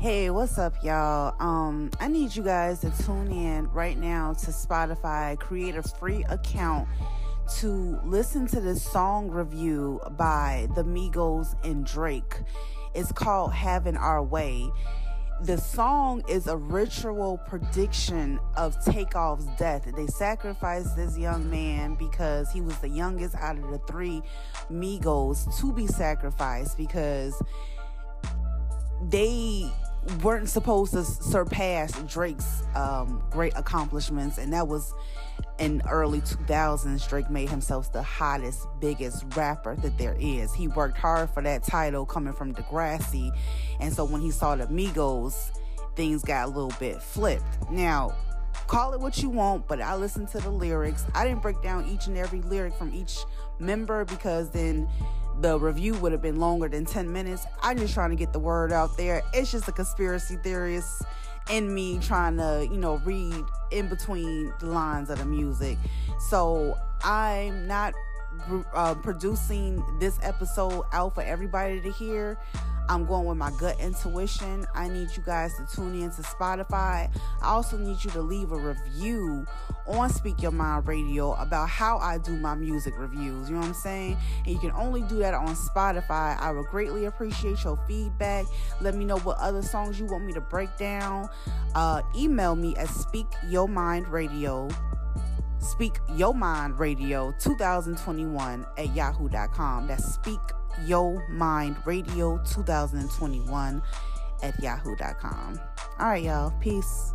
Hey, what's up, y'all? Um, I need you guys to tune in right now to Spotify, create a free account to listen to this song review by the Migos and Drake. It's called Having Our Way. The song is a ritual prediction of Takeoff's death. They sacrificed this young man because he was the youngest out of the three Migos to be sacrificed because they weren't supposed to surpass Drake's um, great accomplishments, and that was in early 2000s. Drake made himself the hottest, biggest rapper that there is. He worked hard for that title coming from Degrassi, and so when he saw the Migos, things got a little bit flipped. Now, call it what you want, but I listened to the lyrics. I didn't break down each and every lyric from each member because then the review would have been longer than 10 minutes. I'm just trying to get the word out there. It's just a conspiracy theorist in me trying to, you know, read in between the lines of the music. So I'm not uh, producing this episode out for everybody to hear. I'm going with my gut intuition. I need you guys to tune in to Spotify. I also need you to leave a review on Speak Your Mind Radio about how I do my music reviews. You know what I'm saying? And you can only do that on Spotify. I would greatly appreciate your feedback. Let me know what other songs you want me to break down. Uh, email me at Speak Your Mind Radio Speak Your Mind Radio 2021 at yahoo.com. That's Speak Your Mind Radio 2021 at yahoo.com. All right, y'all. Peace.